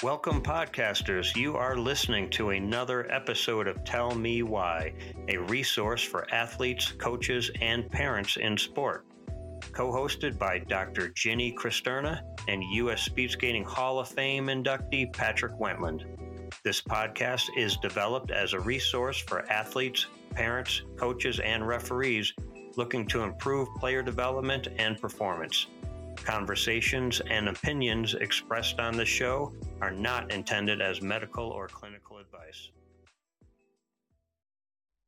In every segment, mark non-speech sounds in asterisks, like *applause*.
Welcome, podcasters. You are listening to another episode of Tell Me Why, a resource for athletes, coaches, and parents in sport. Co hosted by Dr. Ginny Cristerna and U.S. Speed Skating Hall of Fame inductee Patrick Wentland. This podcast is developed as a resource for athletes, parents, coaches, and referees looking to improve player development and performance. Conversations and opinions expressed on the show are not intended as medical or clinical advice.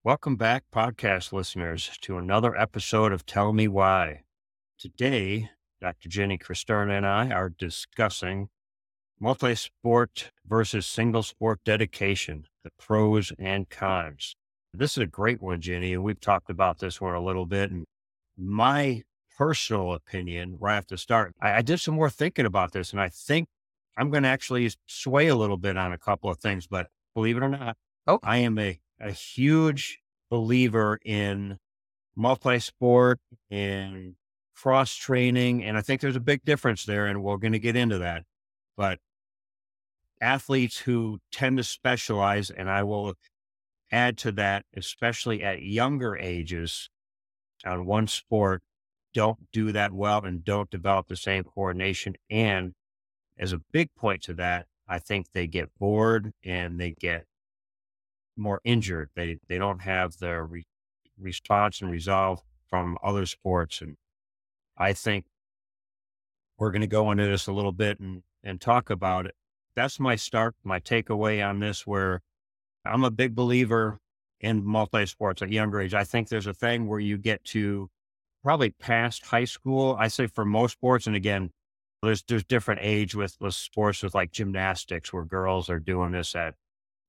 Welcome back, podcast listeners, to another episode of Tell Me Why. Today, Dr. Jenny Cristerna and I are discussing multi sport versus single sport dedication, the pros and cons. This is a great one, Jenny, and we've talked about this one a little bit. And my personal opinion, I have to start, I, I did some more thinking about this, and I think I'm going to actually sway a little bit on a couple of things. But believe it or not, oh. I am a, a huge believer in multi sport and cross training. And I think there's a big difference there, and we're going to get into that. But athletes who tend to specialize, and I will add to that, especially at younger ages on one sport, don't do that well and don't develop the same coordination. And as a big point to that, I think they get bored and they get more injured. They they don't have the re- response and resolve from other sports. And I think we're going to go into this a little bit and and talk about it. That's my start, my takeaway on this. Where I'm a big believer in multi sports at younger age. I think there's a thing where you get to probably past high school. I say for most sports, and again, there's there's different age with, with sports with like gymnastics where girls are doing this at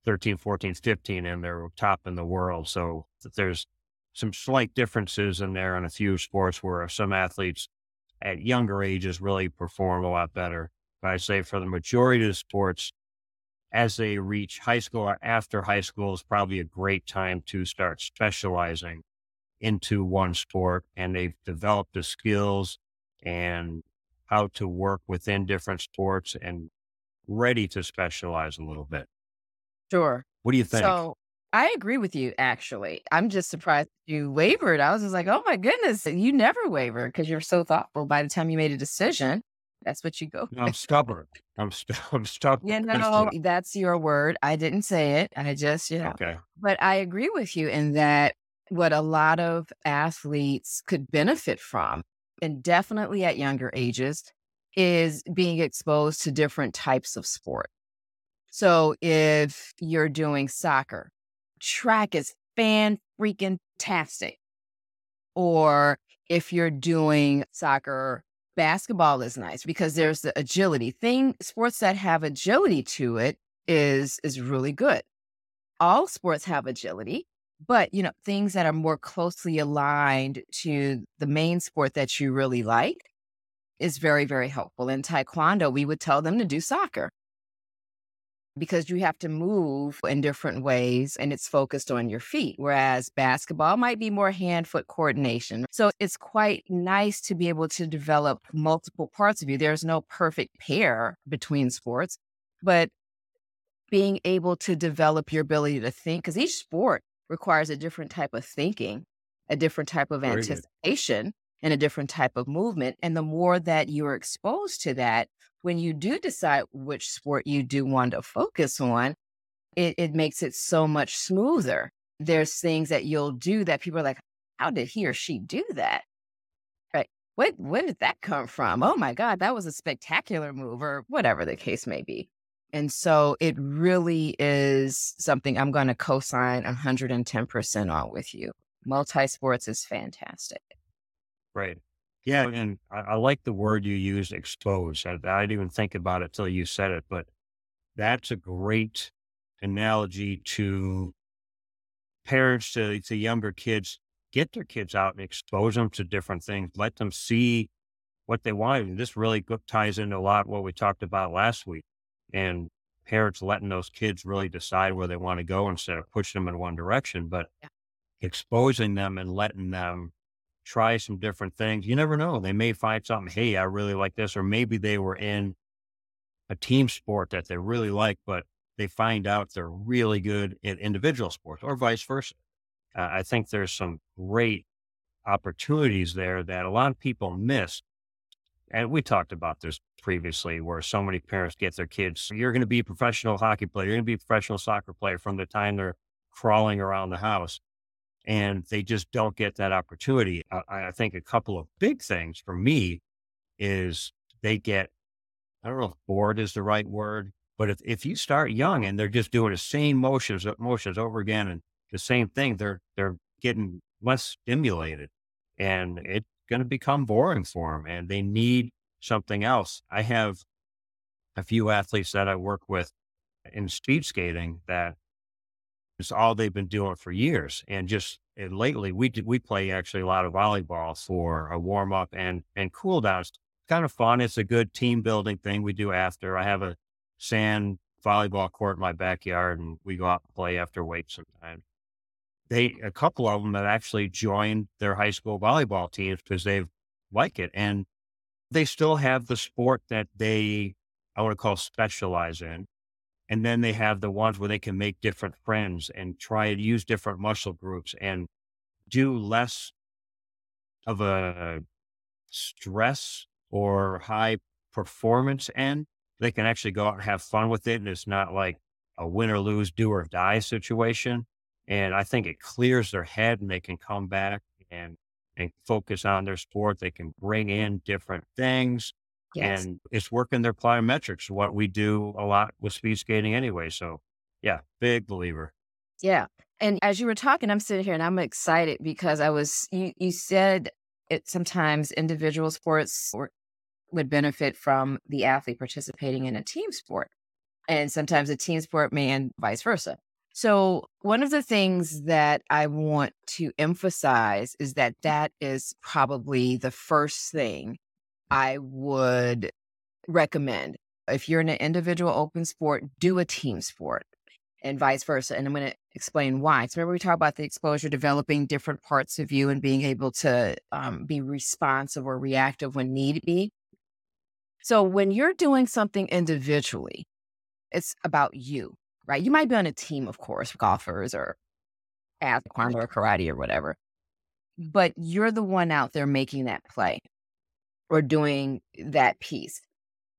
13, 14, 15 and they're top in the world. So there's some slight differences in there in a few sports where some athletes at younger ages really perform a lot better. But I say for the majority of sports, as they reach high school or after high school is probably a great time to start specializing into one sport and they've developed the skills and how to work within different sports and ready to specialize a little bit. Sure. What do you think? So I agree with you, actually. I'm just surprised you wavered. I was just like, oh my goodness, you never waver because you're so thoughtful by the time you made a decision. That's what you go. No, I'm *laughs* stubborn. I'm, st- *laughs* I'm stubborn. You know, that's your word. I didn't say it. I just, you know. Okay. But I agree with you in that what a lot of athletes could benefit from, and definitely at younger ages, is being exposed to different types of sport. So if you're doing soccer, track is fan freaking tastic. Or if you're doing soccer basketball is nice because there's the agility thing. Sports that have agility to it is is really good. All sports have agility, but you know things that are more closely aligned to the main sport that you really like is very very helpful. In taekwondo, we would tell them to do soccer because you have to move in different ways and it's focused on your feet. Whereas basketball might be more hand foot coordination. So it's quite nice to be able to develop multiple parts of you. There's no perfect pair between sports, but being able to develop your ability to think, because each sport requires a different type of thinking, a different type of Very anticipation. Good. And a different type of movement. And the more that you're exposed to that, when you do decide which sport you do want to focus on, it, it makes it so much smoother. There's things that you'll do that people are like, how did he or she do that? Right. What, where did that come from? Oh my God, that was a spectacular move, or whatever the case may be. And so it really is something I'm going to co sign 110% on with you. Multi sports is fantastic. Right. Yeah, and I, I like the word you used, expose. I, I didn't even think about it till you said it, but that's a great analogy to parents to, to younger kids. Get their kids out and expose them to different things. Let them see what they want. And this really ties into a lot what we talked about last week. And parents letting those kids really decide where they want to go instead of pushing them in one direction, but yeah. exposing them and letting them try some different things. You never know. They may find something, hey, I really like this. Or maybe they were in a team sport that they really like, but they find out they're really good in individual sports or vice versa. Uh, I think there's some great opportunities there that a lot of people miss. And we talked about this previously, where so many parents get their kids, you're going to be a professional hockey player, you're going to be a professional soccer player from the time they're crawling around the house. And they just don't get that opportunity. I, I think a couple of big things for me is they get, I don't know if bored is the right word, but if, if you start young and they're just doing the same motions, uh, motions over again and the same thing, they're, they're getting less stimulated and it's going to become boring for them and they need something else. I have a few athletes that I work with in speed skating that it's all they've been doing for years. And just and lately, we we play actually a lot of volleyball for a warm up and and cool down. It's kind of fun. It's a good team building thing we do after. I have a sand volleyball court in my backyard, and we go out and play after weight sometimes they a couple of them have actually joined their high school volleyball teams because they like it and they still have the sport that they I want to call specialize in. And then they have the ones where they can make different friends and try and use different muscle groups and do less of a stress or high performance end. They can actually go out and have fun with it. And it's not like a win or lose, do or die situation. And I think it clears their head and they can come back and, and focus on their sport. They can bring in different things. Yes. And it's working their plyometrics, what we do a lot with speed skating anyway. So, yeah, big believer. Yeah. And as you were talking, I'm sitting here and I'm excited because I was, you, you said it sometimes individual sports would benefit from the athlete participating in a team sport. And sometimes a team sport may and vice versa. So, one of the things that I want to emphasize is that that is probably the first thing I would recommend. If you're in an individual open sport, do a team sport and vice versa. And I'm going to explain why. So, remember, we talk about the exposure, developing different parts of you and being able to um, be responsive or reactive when need be. So, when you're doing something individually, it's about you right? You might be on a team, of course, golfers or taekwondo or karate or whatever, but you're the one out there making that play or doing that piece.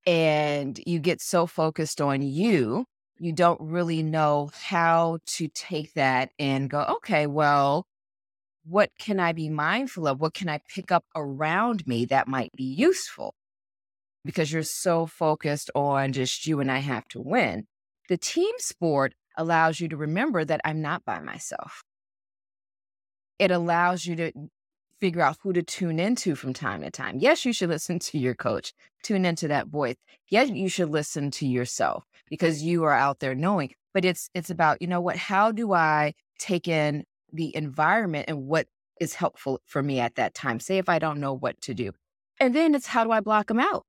And you get so focused on you, you don't really know how to take that and go, okay, well, what can I be mindful of? What can I pick up around me that might be useful? Because you're so focused on just you and I have to win. The team sport allows you to remember that I'm not by myself. It allows you to figure out who to tune into from time to time. Yes, you should listen to your coach, tune into that voice. Yes, you should listen to yourself because you are out there knowing. But it's it's about, you know what, how do I take in the environment and what is helpful for me at that time? Say if I don't know what to do. And then it's how do I block them out?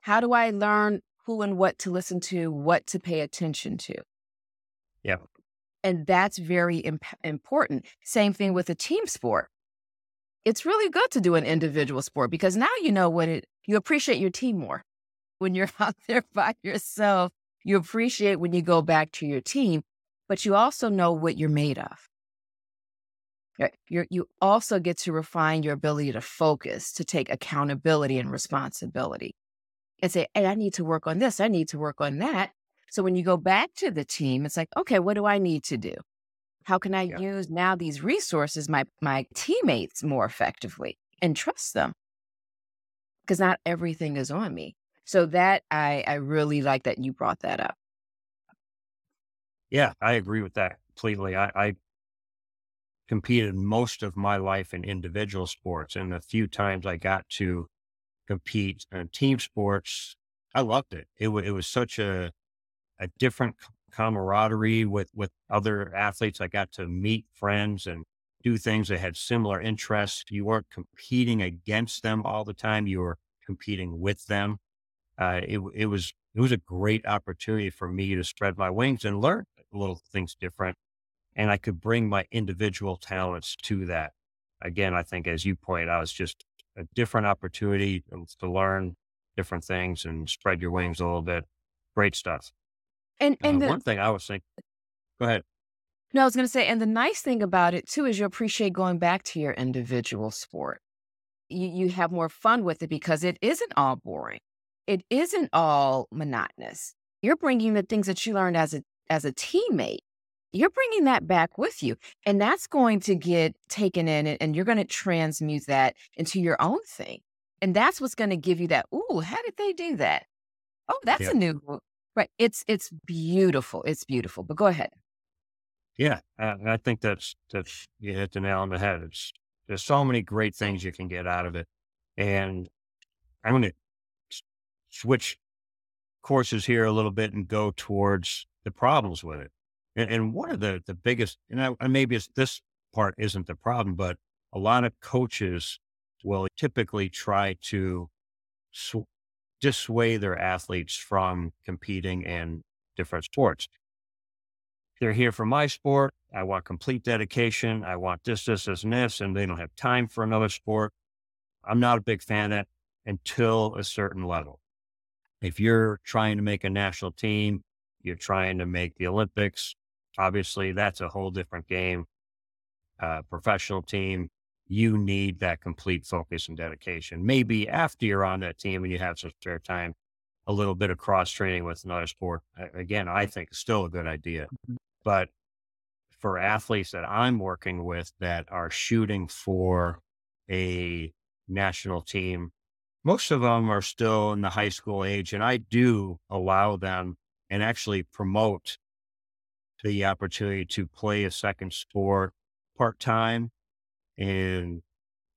How do I learn who and what to listen to, what to pay attention to. Yeah. And that's very imp- important. Same thing with a team sport. It's really good to do an individual sport because now you know what it, you appreciate your team more. When you're *laughs* out there by yourself, you appreciate when you go back to your team, but you also know what you're made of. You're, you also get to refine your ability to focus, to take accountability and responsibility and say, Hey, I need to work on this. I need to work on that. So when you go back to the team, it's like, okay, what do I need to do? How can I yeah. use now these resources, my my teammates more effectively and trust them? Because not everything is on me. So that I I really like that you brought that up. Yeah, I agree with that completely. I, I competed most of my life in individual sports, and the few times I got to compete in team sports. I loved it. It, w- it was such a, a different camaraderie with, with other athletes. I got to meet friends and do things that had similar interests. You weren't competing against them all the time. You were competing with them. Uh, it, it was, it was a great opportunity for me to spread my wings and learn little things different. And I could bring my individual talents to that. Again, I think, as you pointed out, it's just a different opportunity to learn different things and spread your wings a little bit. Great stuff. And Uh, the one thing I was thinking, go ahead. no, I was going to say, and the nice thing about it too is you appreciate going back to your individual sport. You you have more fun with it because it isn't all boring. It isn't all monotonous. You're bringing the things that you learned as a as a teammate. You're bringing that back with you, and that's going to get taken in, and, you're going to transmute that into your own thing. And that's what's going to give you that. Ooh, how did they do that? Oh, that's Yeah. a new right. It's it's beautiful. It's beautiful. But go ahead. Yeah, uh, I think that's that's you hit the nail on the head. It's there's so many great things you can get out of it, and I'm going to switch courses here a little bit and go towards the problems with it. And, and one of the the biggest, and, I, maybe this part isn't the problem, but a lot of coaches will typically try to sw- dissuade their athletes from competing in different sports they're here for my sport. I want complete dedication. I want this, this, this, and this, and they don't have time for another sport. I'm not a big fan of that until a certain level. If you're trying to make a national team, you're trying to make the Olympics, obviously that's a whole different game. Uh, professional team, you need that complete focus and dedication. Maybe after you're on that team and you have some spare time, a little bit of cross training with another sport. Again, I think is still a good idea. But for athletes that I'm working with that are shooting for a national team, most of them are still in the high school age. And I do allow them and actually promote the opportunity to play a second sport part time and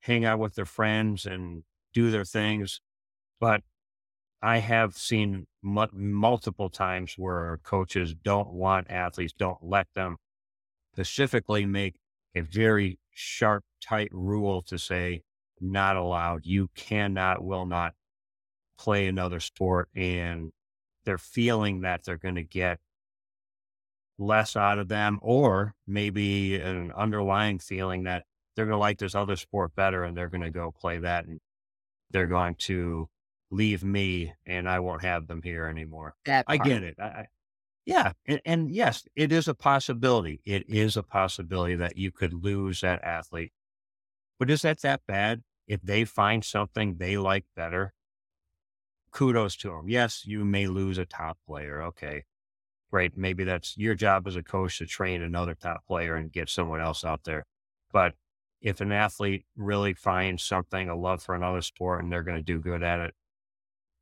hang out with their friends and do their things. But I have seen mu- multiple times where coaches don't want athletes, don't let them specifically make a very sharp, tight rule to say, not allowed. You cannot, will not play another sport. And they're feeling that they're going to get less out of them, or maybe an underlying feeling that they're going to like this other sport better and they're going to go play that. And they're going to leave me and I won't have them here anymore. That I get it. I, I, yeah. And, and yes, it is a possibility. It is a possibility that you could lose that athlete. But is that that bad? If they find something they like better, kudos to them. Yes, you may lose a top player. Okay. Maybe that's your job as a coach to train another top player and get someone else out there. But if an athlete really finds something, a love for another sport, and they're going to do good at it,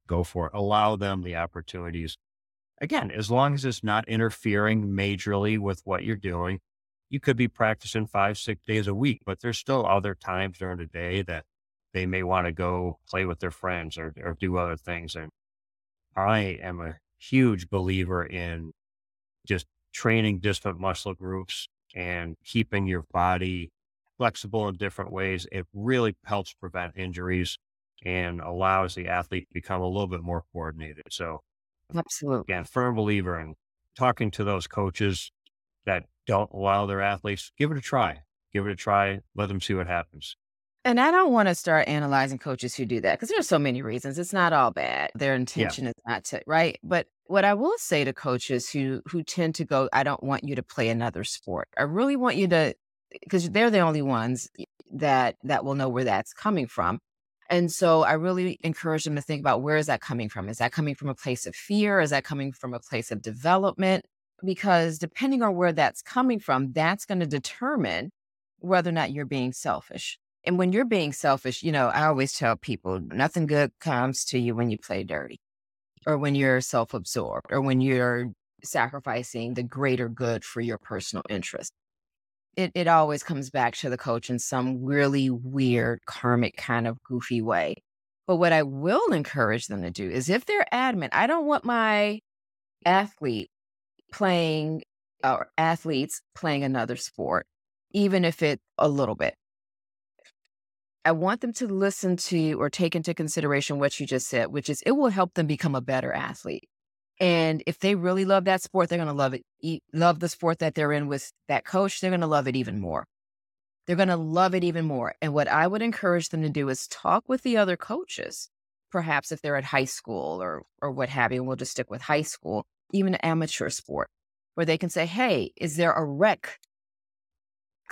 go for it. Allow them the opportunities. Again, as long as it's not interfering majorly with what you're doing, you could be practicing five, six days a week, but there's still other times during the day that they may want to go play with their friends or, or do other things. And I am a huge believer in just training different muscle groups and keeping your body flexible in different ways. It really helps prevent injuries and allows the athlete to become a little bit more coordinated. So Absolutely. again, firm believer in talking to those coaches that don't allow their athletes, give it a try. Give it a try. Let them see what happens. And I don't want to start analyzing coaches who do that because there's so many reasons. It's not all bad. Their intention is not to, right? But what I will say to coaches who who tend to go, I don't want you to play another sport. I really want you to because they're the only ones that that will know where that's coming from. And so I really encourage them to think about where is that coming from? Is that coming from a place of fear? Is that coming from a place of development? Because depending on where that's coming from, that's going to determine whether or not you're being selfish. And when you're being selfish, you know, I always tell people nothing good comes to you when you play dirty or when you're self absorbed or when you're sacrificing the greater good for your personal interest. It, it always comes back to the coach in some really weird, karmic kind of goofy way. But what I will encourage them to do is if they're adamant, I don't want my athlete playing or athletes playing another sport, even if it a little bit. I want them to listen to or take into consideration what you just said, which is it will help them become a better athlete. And if they really love that sport, they're going to love it. Love the sport that they're in with that coach. They're going to love it even more. They're going to love it even more. And what I would encourage them to do is talk with the other coaches perhaps if they're at high school or or what have you, and we'll just stick with high school, even amateur sport, where they can say, "Hey, is there a rec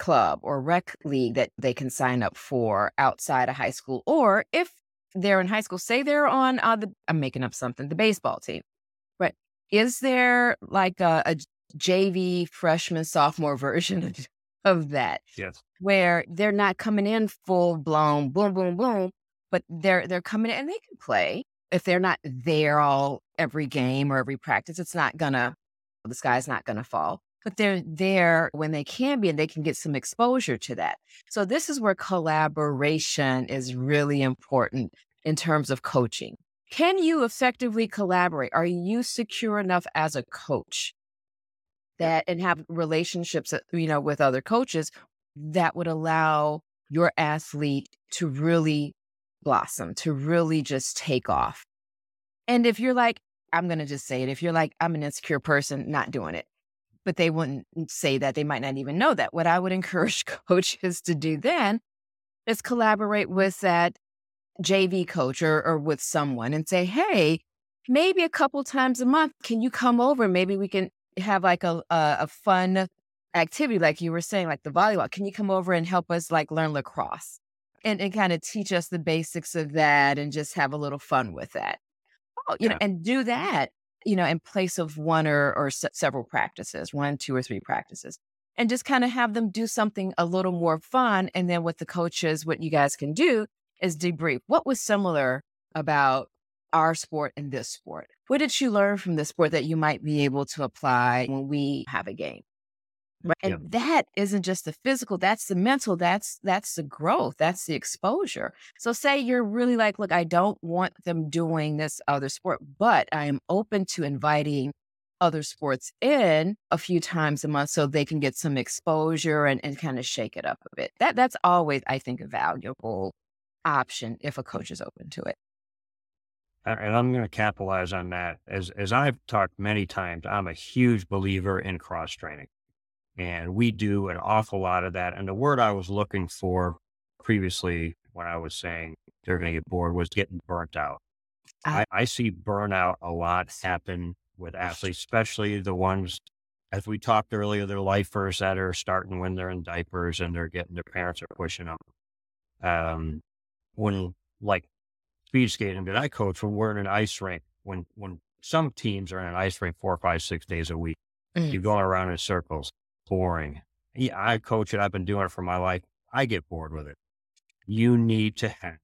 club or rec league that they can sign up for outside of high school?" Or if they're in high school, say they're on uh, the I'm making up something, the baseball team, But Is there like a, a JV freshman sophomore *laughs* version of that? Yes. Where they're not coming in full blown boom boom boom, but they're they're coming in and they can play. If they're not there all every game or every practice, it's not gonna the sky's not gonna fall. But they're there when they can be and they can get some exposure to that. So this is where collaboration is really important in terms of coaching. Can you effectively collaborate? Are you secure enough as a coach that and have relationships you know with other coaches that would allow your athlete to really blossom, to really just take off. And if you're like, I'm going to just say it, if you're like, I'm an insecure person, not doing it, but they wouldn't mm, say that, they might not even know that. What I would *laughs* encourage coaches to do then is collaborate with that JV coach or, or with someone and say, hey, maybe a couple times a month, can you come over? Maybe we can have like a, a, a fun activity, like you were saying, like the volleyball. Can you come over and help us like learn lacrosse? and, and kind of teach us the basics of that and just have a little fun with that. Oh, you yeah. know, and do that, you know, in place of one or, or s- several practices, one, two, or three practices, and just kind of have them do something a little more fun. And then with the coaches, what you guys can do is debrief. What was similar about our sport and this sport? What did you learn from this sport that you might be able to apply when we have a game? Right. And yeah. that isn't just the physical, that's the mental, that's that's the growth, that's the exposure. So say you're really like, look, I don't want them doing this other sport, but I am open to inviting other sports in a few times a month so they can get some exposure and, and kind of shake it up a bit. That that's always, I think, a valuable option if a coach is open to it. And I'm going to capitalize on that. As as I've talked many times, I'm a huge believer in cross training. And we do an awful lot of that. And the word I was looking for previously when I was saying they're going to get bored was getting burnt out. Uh, I, I see burnout a lot happen with athletes, especially the ones, as we talked earlier, they're lifers that are starting when they're in diapers and they're getting their parents are pushing them. Um, when like speed skating that I coach, when we're in an ice rink, when when some teams are in an ice rink four, five, six days a week, mm. you're going around in circles boring. Yeah, I coach it. I've been doing it for my life. I get bored with it. You need to have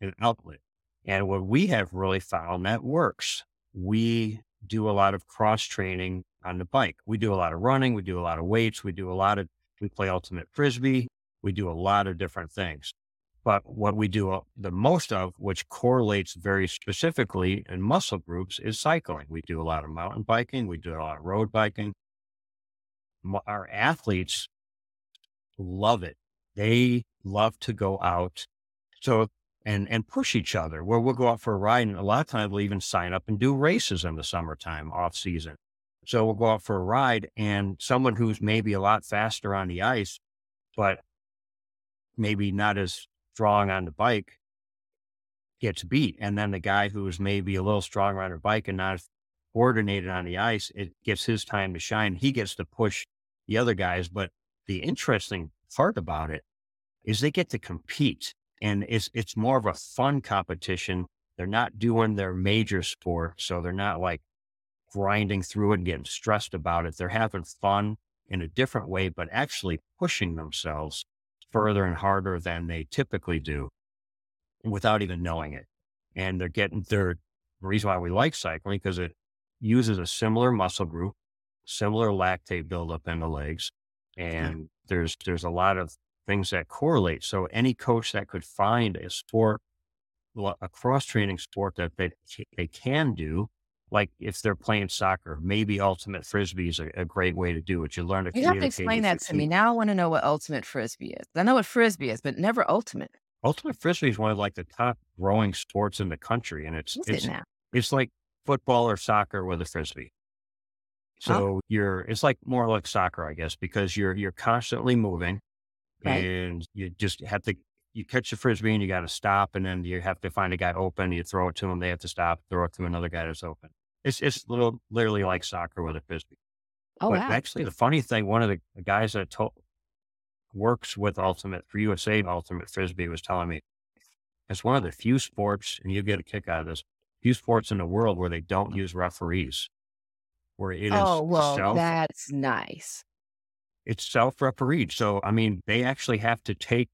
an outlet. And what we have really found that works, we do a lot of cross training on the bike. We do a lot of running. We do a lot of weights. We do a lot of, we play ultimate frisbee. We do a lot of different things. But what we do uh, the most of, which correlates very specifically in muscle groups, is cycling. We do a lot of mountain biking. We do a lot of road biking our athletes love it. They love to go out. So, and, and push each other where we'll go out for a ride. And a lot of times we'll even sign up and do races in the summertime off season. So we'll go out for a ride and someone who's maybe a lot faster on the ice, but maybe not as strong on the bike gets beat. And then the guy who's maybe a little stronger on a bike and not as coordinated on the ice, it gives his time to shine. He gets to push the other guys. But the interesting part about it is they get to compete and it's, it's more of a fun competition. They're not doing their major sport. So they're not like grinding through it and getting stressed about it. They're having fun in a different way, but actually pushing themselves further and harder than they typically do without even knowing it. And they're getting their the reason why we like cycling because it uses a similar muscle group similar lactate buildup in the legs. And there's there's a lot of things that correlate. So any coach that could find a sport, a cross training sport that they, they can do, like if they're playing soccer, maybe ultimate frisbee is a, a great way to do it. You learn to you have to explain that to me. Now I want to know what ultimate frisbee is. I know what frisbee is, but never ultimate. Ultimate frisbee is one of like the top growing sports in the country, and it's it's it it's like football or soccer with a frisbee. So you're, it's like more like soccer, I guess, because you're, you're constantly moving right. and you just have to you catch the frisbee and you got to stop, and then you have to find a guy open. You throw it to him, they have to stop, throw it to another guy that's open. It's it's little literally like soccer with a frisbee. Oh But wow. actually, the funny thing, one of the, the guys that to- works with Ultimate for USA Ultimate Frisbee was telling me it's one of the few sports, and you get a kick out of this, few sports in the world where they don't use referees, where it is Oh well, self that's nice. it's self refereed. So I mean, they actually have to take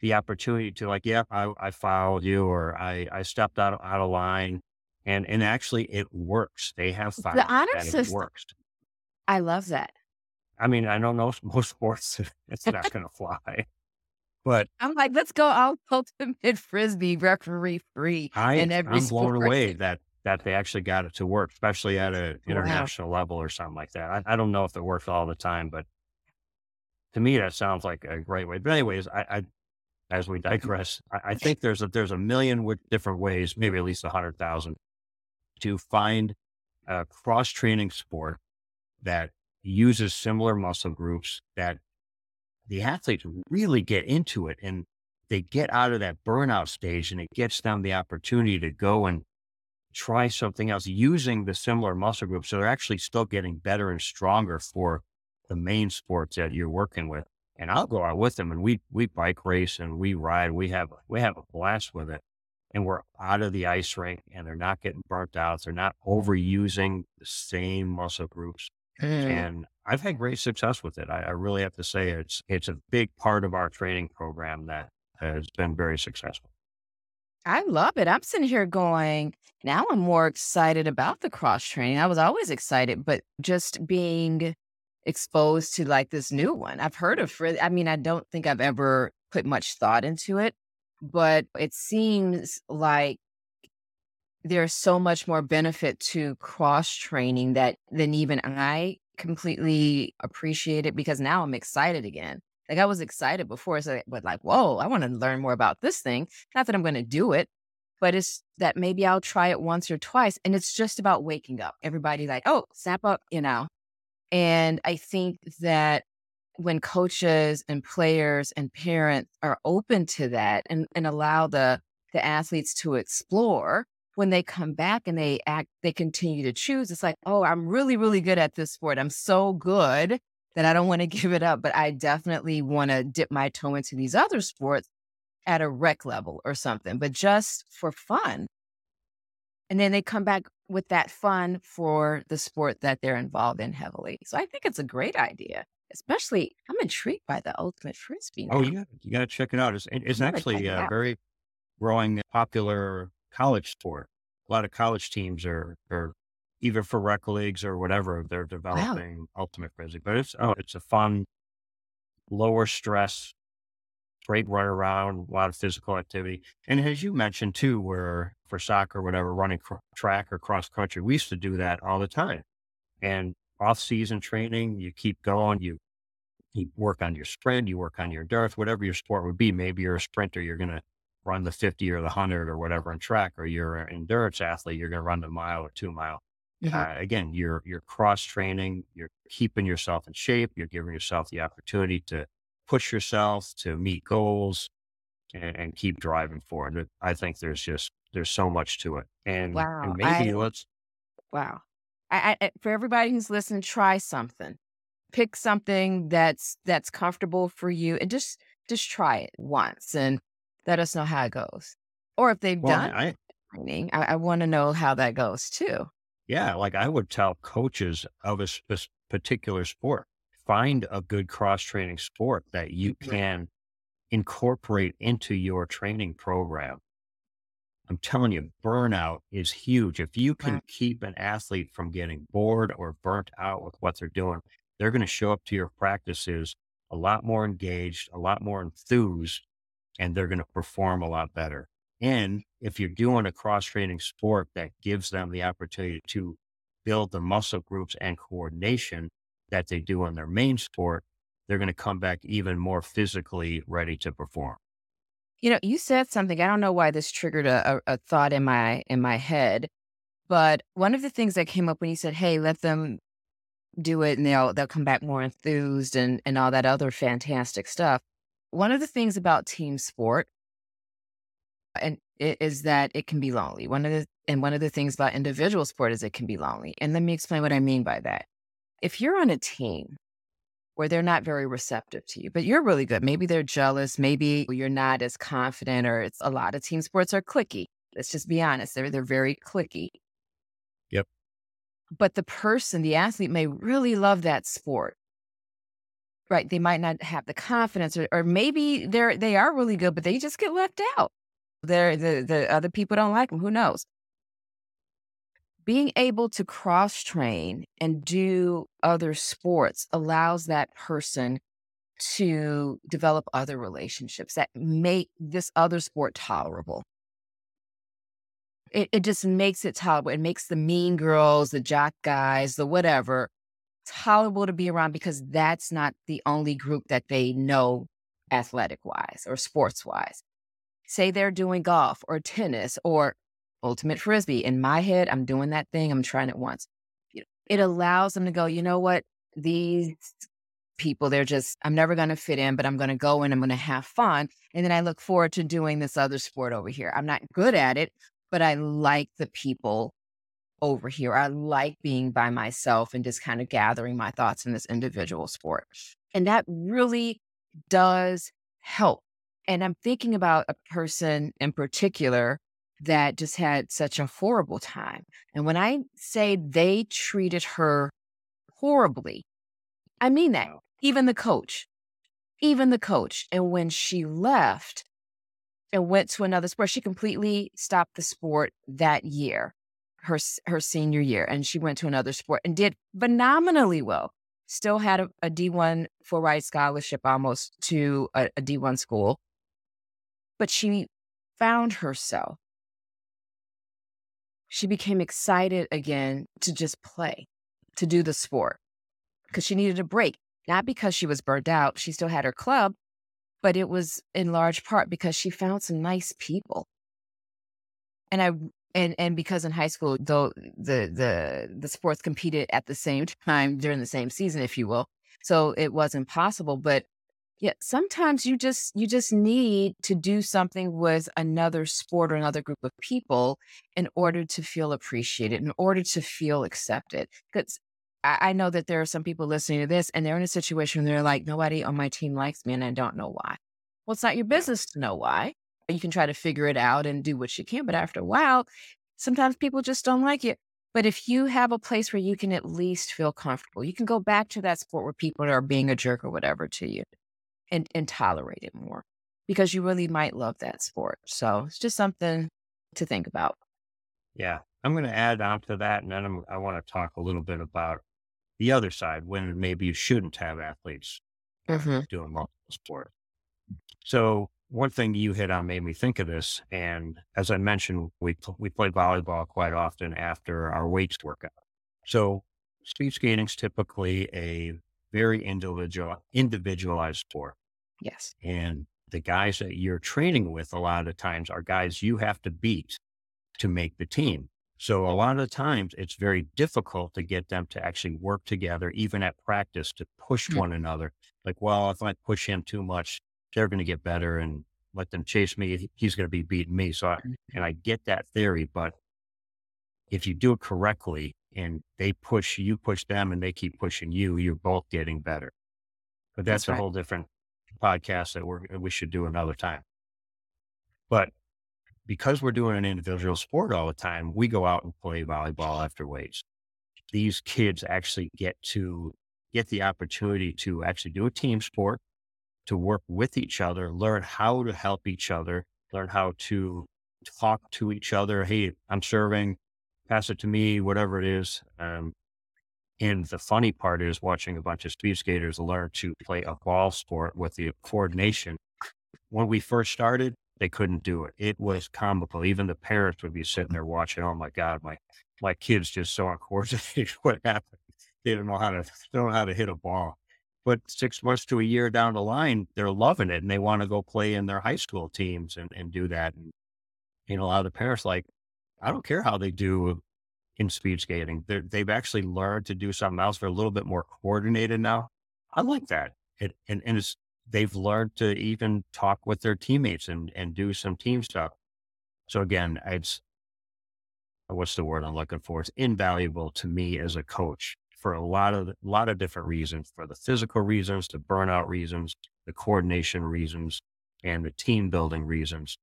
the opportunity to like, yeah, I, I fouled you or I, I stepped out out of line. And and actually it works. They have found The honor that it system. works. I love that. I mean, I don't know most sports *laughs* it's not gonna fly. But I'm like, let's go all ultimate *laughs* frisbee referee free I in every I'm blown *laughs* away that that they actually got it to work, especially at a Wow. international level or something like that. I, I don't know if it works all the time, but to me that sounds like a great way. But anyways, I, I as we digress, I, I think there's a there's a million different ways, maybe at least a hundred thousand, to find a cross training sport that uses similar muscle groups that the athletes really get into it and they get out of that burnout stage and it gets them the opportunity to go and try something else using the similar muscle groups. So they're actually still getting better and stronger for the main sports that you're working with. And I'll go out with them and we we bike race and we ride. We have we have a blast with it. And we're out of the ice rink and they're not getting burnt out. They're not overusing the same muscle groups. Mm. And I've had great success with it. I, I really have to say it's it's a big part of our training program that has been very successful. I love it. I'm sitting here going, now I'm more excited about the cross training. I was always excited, but just being exposed to like this new one. I've heard of I mean, I don't think I've ever put much thought into it, but it seems like there's so much more benefit to cross training that than even I completely appreciate it because now I'm excited again. Like I was excited before, so but like, whoa, I want to learn more about this thing. Not that I'm going to do it, but it's that maybe I'll try it once or twice, and it's just about waking up. Everybody like, oh, snap up, you know. And I think that when coaches and players and parents are open to that and, and allow the the athletes to explore, when they come back and they act, they continue to choose. It's like, oh, I'm really, really good at this sport. I'm so good that I don't want to *laughs* give it up, but I definitely want to dip my toe into these other sports at a rec level or something, but just for fun. And then they come back with that fun for the sport that they're involved in heavily. So I think it's a great idea. Especially, I'm intrigued by the ultimate frisbee. Oh, now. Oh, got you got to check it out. It's it's I'm gonna check actually it a out. very growing popular college sport. A lot of college teams are are either for rec leagues or whatever they're developing ultimate frisbee. But it's oh, it's a fun, lower stress, great run around, a lot of physical activity. And as you mentioned too, where for soccer, whatever, running cr- track or cross country, we used to do that all the time. And off season training, you keep going, you you work on your sprint, you work on your endurance, whatever your sport would be. Maybe you're a sprinter, you're going to run the 50 or the 100 or whatever in track, or you're an endurance athlete, you're going to run the mile or two mile. Mhm. Uh, again, you're you're cross training, you're keeping yourself in shape, you're giving yourself the opportunity to push yourself to meet goals and, and keep driving forward. I think there's just there's so much to it, and, Wow, and maybe I- let's Wow. I, I, I- for everybody who's listening, try something. Pick something that's that's comfortable for you, and just just try it once, and let us know how it goes. Or if they've well, done I, training, I, I want to know how that goes too. Yeah, like I would tell coaches of a this particular sport, find a good cross training sport that you can incorporate into your training program. I'm telling you, burnout is huge. If you can keep an athlete from getting bored or burnt out with what they're doing, they're going to show up to your practices a lot more engaged, a lot more enthused, and they're going to perform a lot better. And if you're doing a cross training sport that gives them the opportunity to build the muscle groups and coordination that they do in their main sport, they're going to come back even more physically ready to perform. You know, you said something. I don't know why this triggered a, a, thought in my in my head, but one of the things that came up when you said, "Hey, let them do it, and they'll they'll come back more enthused and and all that other fantastic stuff." one of the things about team sport and is that it can be lonely. One of the and one of the things about individual sport is it can be lonely. And let me explain what I mean by that. If you're on a team where they're not very receptive to you, but you're really good, maybe they're jealous, maybe you're not as confident, or it's a lot of team sports are clicky. Let's just be honest, they're they're very clicky. Yep. But the person, the athlete may really love that sport. Right. They might not have the confidence or, or maybe they're they are really good, but they just get left out. They're the, the other people don't like them. Who knows? Being able to cross train and do other sports allows that person to develop other relationships that make this other sport tolerable. It, it just makes it tolerable. It makes the mean girls, the jock guys, the whatever tolerable to be around because that's not the only group that they know athletic wise or sports wise. Say they're doing golf or tennis or ultimate frisbee. In my head, I'm doing that thing, I'm trying it once. It allows them to go, you know what? These people, they're just, I'm never going to fit in, but I'm going to go and I'm going to have fun. And then I look forward to doing this other sport over here. I'm not good at it, but I like the people over here. I like being by myself and just kind of gathering my thoughts in this individual sport. And that really does help. And I'm thinking about a person in particular that just had such a horrible time. And when I say they treated her horribly, I mean that. Even the coach, even the coach. And when she left and went to another sport, she completely stopped the sport that year her her senior year, and she went to another sport and did phenomenally well. Still had a a D1 full ride scholarship almost to a a D1 school, but she found herself. She became excited again to just play, to do the sport, because she needed a break. Not because she was burned out, she still had her club, but it was in large part because she found some nice people. And I and and because in high school though the the the sports competed at the same time during the same season if you will so it wasn't possible but yeah sometimes you just you just need to do something with another sport or another group of people in order to feel appreciated in order to feel accepted because I, I know that there are some people listening to this and they're in a situation where they're like nobody on my team likes me and i don't know why well it's not your business to know why you can try to figure it out and do what you can. But after a while, sometimes people just don't like you. But if you have a place where you can at least feel comfortable, you can go back to that sport where people are being a jerk or whatever to you and, and tolerate it more because you really might love that sport. So it's just something to think about. Yeah. I'm going to add on to that. And then I'm, i want to talk a little bit about the other side when maybe you shouldn't have athletes mm-hmm. doing multiple sports. So one thing you hit on made me think of this. And as I mentioned, we, we play volleyball quite often after our weights workout. So speed skating is typically a very individual, individualized sport. Yes. And the guys that you're training with a lot of times are guys you have to beat to make the team. So a lot of the times it's very difficult to get them to actually work together, even at practice to push mm-hmm. one another. Like, well, if I push him too much, they're going to get better and let them chase me. He's going to be beating me. So, I, and I get that theory, but if you do it correctly and they push, you push them and they keep pushing you, you're both getting better. But that's, that's a right. whole different podcast that we're, we should do another time. But because we're doing an individual sport all the time, we go out and play volleyball after weights. These kids actually get to get the opportunity to actually do a team sport to work with each other, learn how to help each other, learn how to talk to each other. Hey, I'm serving, pass it to me, whatever it is. Um, and the funny part is watching a bunch of speed skaters learn to play a ball sport with the coordination. When we first started, they couldn't do it. It was comical. Even the parents would be sitting there watching. Oh my God, my my kid's just so uncoordinated. *laughs* what happened? They don't know how to know how to hit a ball. But six months to a year down the line, they're loving it and they want to go play in their high school teams and, and do that. And, you know, a lot of the parents like, I don't care how they do in speed skating. they they've actually learned to do something else. They're a little bit more coordinated now. I like that. It, and, and it's they've learned to even talk with their teammates and, and do some team stuff. So again, it's what's the word I'm looking for? It's invaluable to me as a coach for a lot of a lot of different reasons, for the physical reasons, the burnout reasons, the coordination reasons, and the team building reasons.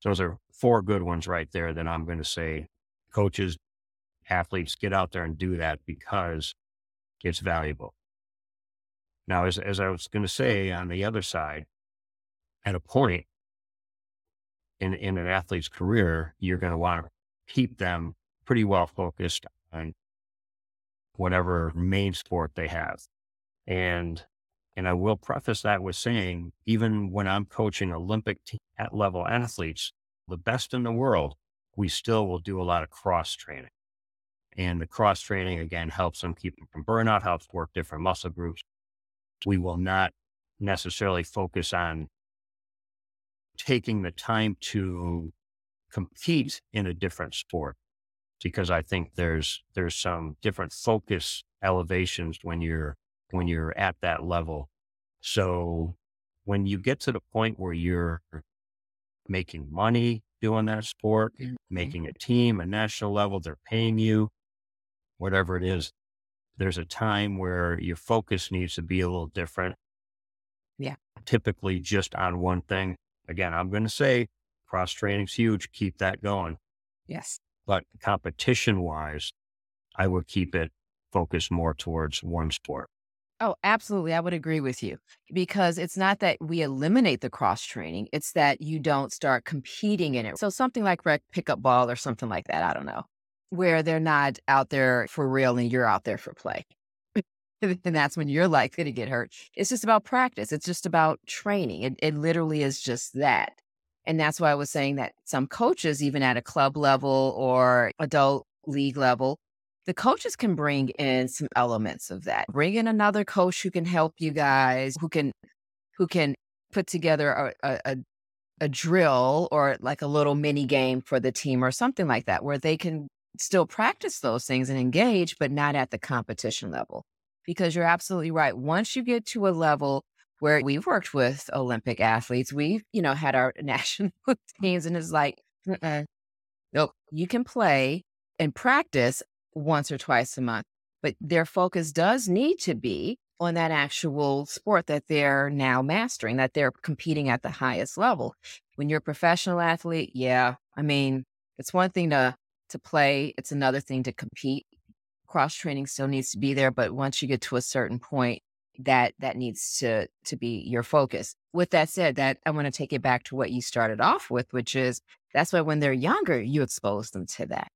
So those are four good ones right there that I'm going to say coaches, athletes, get out there and do that because it's valuable. Now, as, as I was going to say on the other side, at a point in, in an athlete's career, you're going to want to keep them pretty well focused on whatever main sport they have. And and I will preface that with saying, even when I'm coaching Olympic at level athletes, the best in the world, we still will do a lot of cross training. And the cross training again helps them keep them from burnout, helps work different muscle groups. We will not necessarily focus on taking the time to compete in a different sport because I think there's there's some different focus elevations when you're when you're at that level. So when you get to the point where you're making money doing that sport, mm-hmm. making a team, a national level, they're paying you, whatever it is, there's a time where your focus needs to be a little different. Yeah. Typically just on one thing. Again, I'm going to say cross training's huge. Keep that going. Yes. But competition wise, I would keep it focused more towards one sport. Oh, absolutely. I would agree with you because it's not that we eliminate the cross training, it's that you don't start competing in it. So, something like rec pickup ball or something like that, I don't know, where they're not out there for real and you're out there for play. *laughs* and that's when you're likely to get hurt. It's just about practice, it's just about training. It, it literally is just that. And that's why I was saying that some coaches, even at a club level or adult league level, the coaches can bring in some elements of that. Bring in another coach who can help you guys, who can who can put together a, a, a drill or like a little mini game for the team or something like that, where they can still practice those things and engage, but not at the competition level. Because you're absolutely right. Once you get to a level where we've worked with Olympic athletes, we've, you know, had our *laughs* national teams and it's like, nope, you can play and practice once or twice a month. But their focus does need to be on that actual sport that they're now mastering, that they're competing at the highest level. When you're a professional athlete, yeah, I mean, it's one thing to to play, it's another thing to compete. Cross training still needs to be there, but once you get to a certain point, that that needs to to be your focus. With that said, that I want to take it back to what you started off with, which is that's why when they're younger, you expose them to that.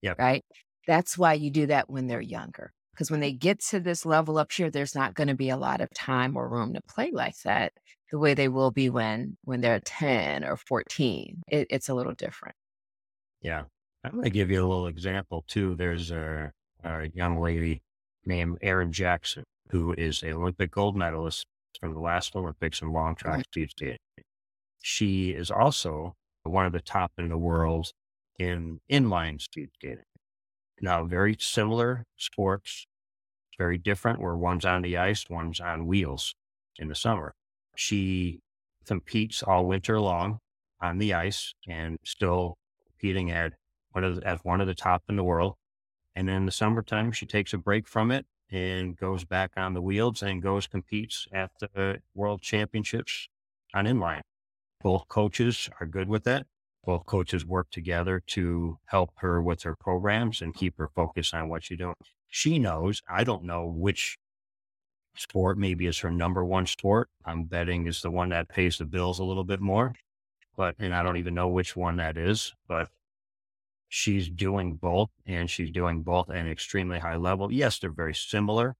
Yeah. Right. That's why you do that when they're younger. Because when they get to this level up here, there's not going to be a lot of time or room to play like that the way they will be when when they're 10 or 14. It, it's a little different. Yeah. I'm going to give you a little example too. There's a, a young lady named Erin Jackson, who is a Olympic gold medalist from the last Olympics in long track speed skating. She is also one of the top in the world in inline speed skating. Now, very similar sports, very different, where one's on the ice, one's on wheels in the summer. She competes all winter long on the ice and still competing at one of the, at one of the top in the world. And in the summertime, she takes a break from it and goes back on the wheels and goes competes at the world championships on inline. Both coaches are good with that both coaches work together to help her with her programs and keep her focused on what she's doing. She knows, I don't know which sport maybe is her number one sport. I'm betting is the one that pays the bills a little bit more, but, and I don't even know which one that is, but she's doing both and she's doing both at an extremely high level. Yes, they're very similar,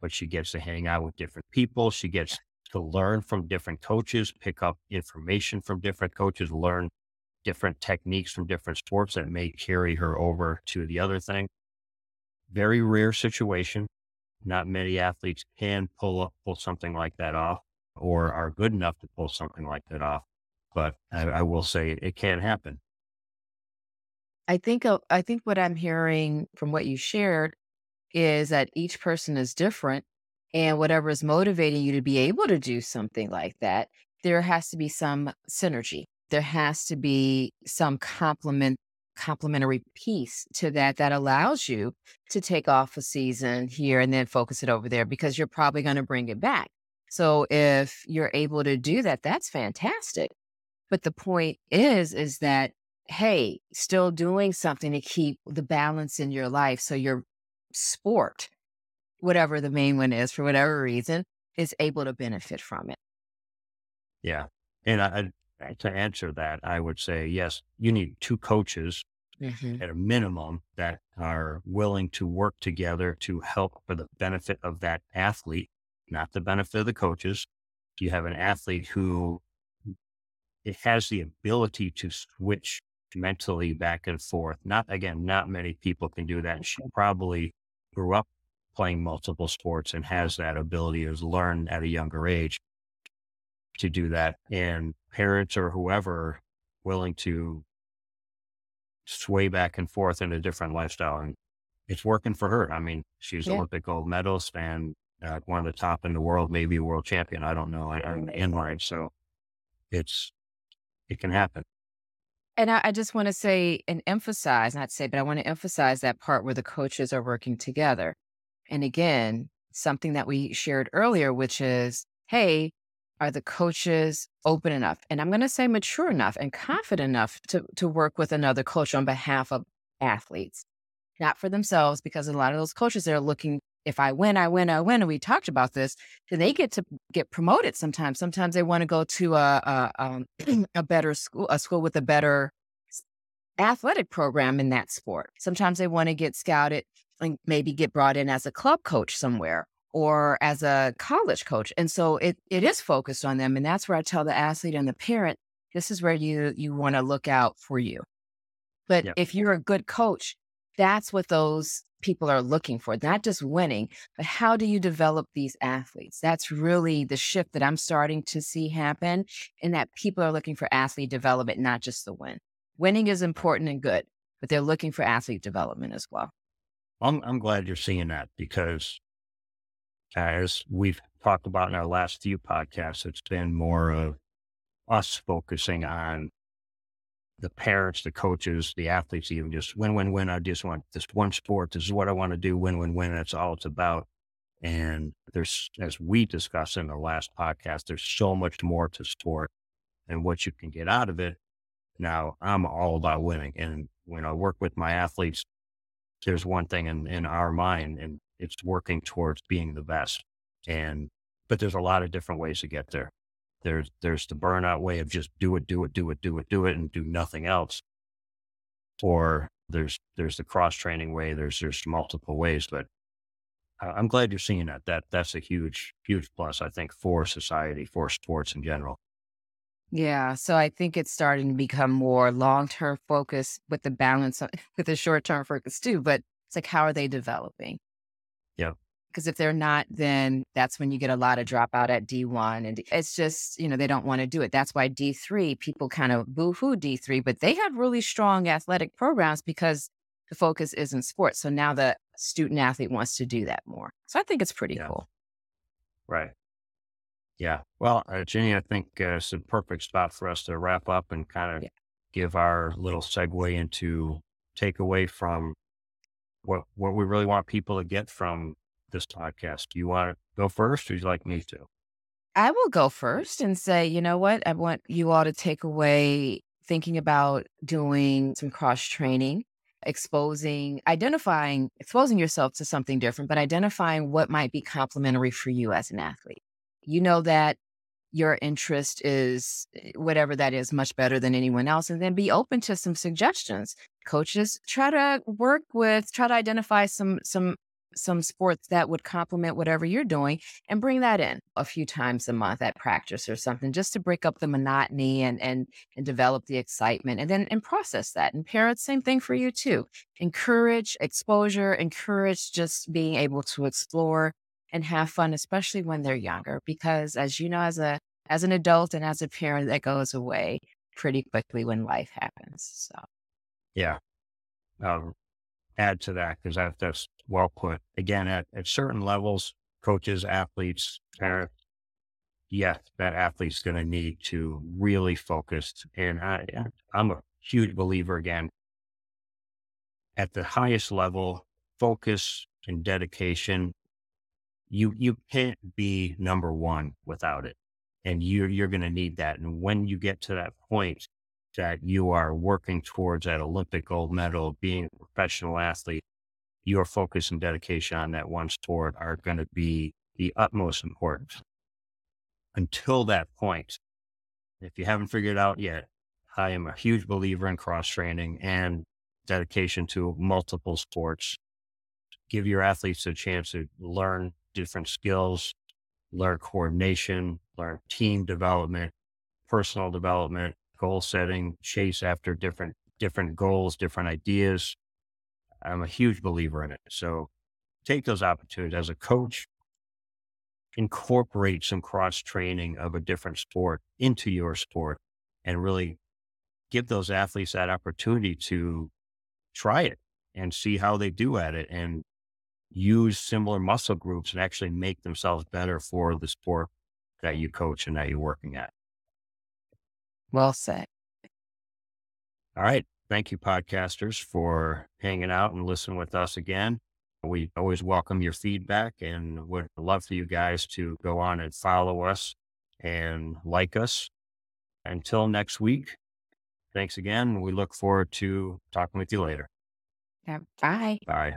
but she gets to hang out with different people. She gets to learn from different coaches, pick up information from different coaches, learn different techniques from different sports that may carry her over to the other thing. Very rare situation. Not many athletes can pull up, pull something like that off or are good enough to pull something like that off. But I, I will say it can happen. I think uh, I think what I'm hearing from what you shared is that each person is different and whatever is motivating you to be able to do something like that, there has to be some synergy. There has to be some complement complementary piece to that that allows you to take off a season here and then focus it over there because you're probably going to bring it back. So if you're able to do that, that's fantastic. But the point is, is that, hey, still doing something to keep the balance in your life. So your sport, whatever the main one is, for whatever reason, is able to benefit from it. Yeah. And I, I, to answer that, I would say, yes, you need two coaches mm-hmm. at a minimum that are willing to work together to help for the benefit of that athlete, not the benefit of the coaches. You have an athlete who it has the ability to switch mentally back and forth. Not again, not many people can do that. She probably grew up playing multiple sports and has that ability to learn at a younger age to do that. And parents or whoever willing to sway back and forth in a different lifestyle. And it's working for her. I mean, she's yeah. Olympic gold medalist and uh, one of the top in the world, maybe a world champion. I don't know. I, I'm inline. So it's it can happen. And I, I just want to say and emphasize, not say, but I want to emphasize that part where the coaches are working together. And again, something that we shared earlier, which is, hey, are the coaches open enough? And I'm going to say mature enough and confident enough to, to work with another coach on behalf of athletes, not for themselves, because a lot of those coaches are looking if I win, I win, I win. And we talked about this. Then they get to get promoted sometimes. Sometimes they want to go to a a, um, *clears throat* a better school, a school with a better athletic program in that sport. Sometimes they want to get scouted and maybe get brought in as a club coach somewhere or as a college coach. And so it it is focused on them. And that's where I tell the athlete and the parent, this is where you you want to look out for you. But yep. if you're a good coach, that's what those people are looking for, not just winning, but how do you develop these athletes? That's really the shift that I'm starting to see happen, in that people are looking for athlete development, not just the win. Winning is important and good, but they're looking for athlete development as well. I'm, I'm glad you're seeing that because as we've talked about in our last few podcasts, it's been more of us focusing on the parents, the coaches, the athletes, even just win, win, win. I just want this one sport. This is what I want to do. Win, win, win. That's all it's about. And there's, as we discussed in the last podcast, there's so much more to sport and what you can get out of it. Now I'm all about winning. And when I work with my athletes, there's one thing in, in our mind and it's working towards being the best. And, but there's a lot of different ways to get there. There's there's the burnout way of just do it, do it, do it, do it, do it, and do nothing else. Or there's there's the cross training way. There's there's multiple ways, but I'm glad you're seeing that. That that's a huge huge plus, I think, for society, for sports in general. Yeah, so I think it's starting to become more long term focus with the balance *laughs* with the short term focus too. But it's like, how are they developing? Yeah. Because if they're not, then that's when you get a lot of dropout at D1. And it's just, you know, they don't want to do it. That's why D3, people kind of boo hoo D3, but they have really strong athletic programs because the focus is in sports. So now the student athlete wants to do that more. So I think it's pretty yeah. cool. Right. Yeah. Well, uh, Jenny, I think uh, it's a perfect spot for us to wrap up and kind of yeah. give our little segue into takeaway from what what we really want people to get from this podcast. Do you want to go first or would you like me to? I will go first and say, you know what? I want you all to take away thinking about doing some cross training, exposing, identifying, exposing yourself to something different, but identifying what might be complementary for you as an athlete. You know that your interest is eh, whatever that is much better than anyone else and then be open to some suggestions coaches try to work with try to identify some some some sports that would complement whatever you're doing and bring that in a few times a month at practice or something just to break up the monotony and and and develop the excitement and then and process that. And parents same thing for you too. Encourage exposure encourage just being able to explore and have fun especially when they're younger because as you know as a as an adult and as a parent that goes away pretty quickly when life happens so. Yeah. Um, add to that because have that's well put. Again, at, at certain levels, coaches, athletes, parents, yes, that athlete's going to need to really focus. And I, I'm a huge believer again at the highest level, focus and dedication. You you can't be number one without it, and you're you're going to need that. And when you get to that point that you are working towards that Olympic gold medal, being a professional athlete, your focus and dedication on that one sport are going to be the utmost importance. Until that point, if you haven't figured out yet, I am a huge believer in cross training and dedication to multiple sports. Give your athletes a chance to learn different skills, learn coordination, learn team development, personal development, goal setting, chase after different different goals, different ideas. I'm a huge believer in it. So take those opportunities as a coach, incorporate some cross training of a different sport into your sport and really give those athletes that opportunity to try it and see how they do at it and use similar muscle groups and actually make themselves better for the sport that you coach and that you're working at. Well said. All right. Thank you, podcasters, for hanging out and listening with us again. We always welcome your feedback and would love for you guys to go on and follow us and like us. Until next week, thanks again. We look forward to talking with you later. Yeah, bye. Bye.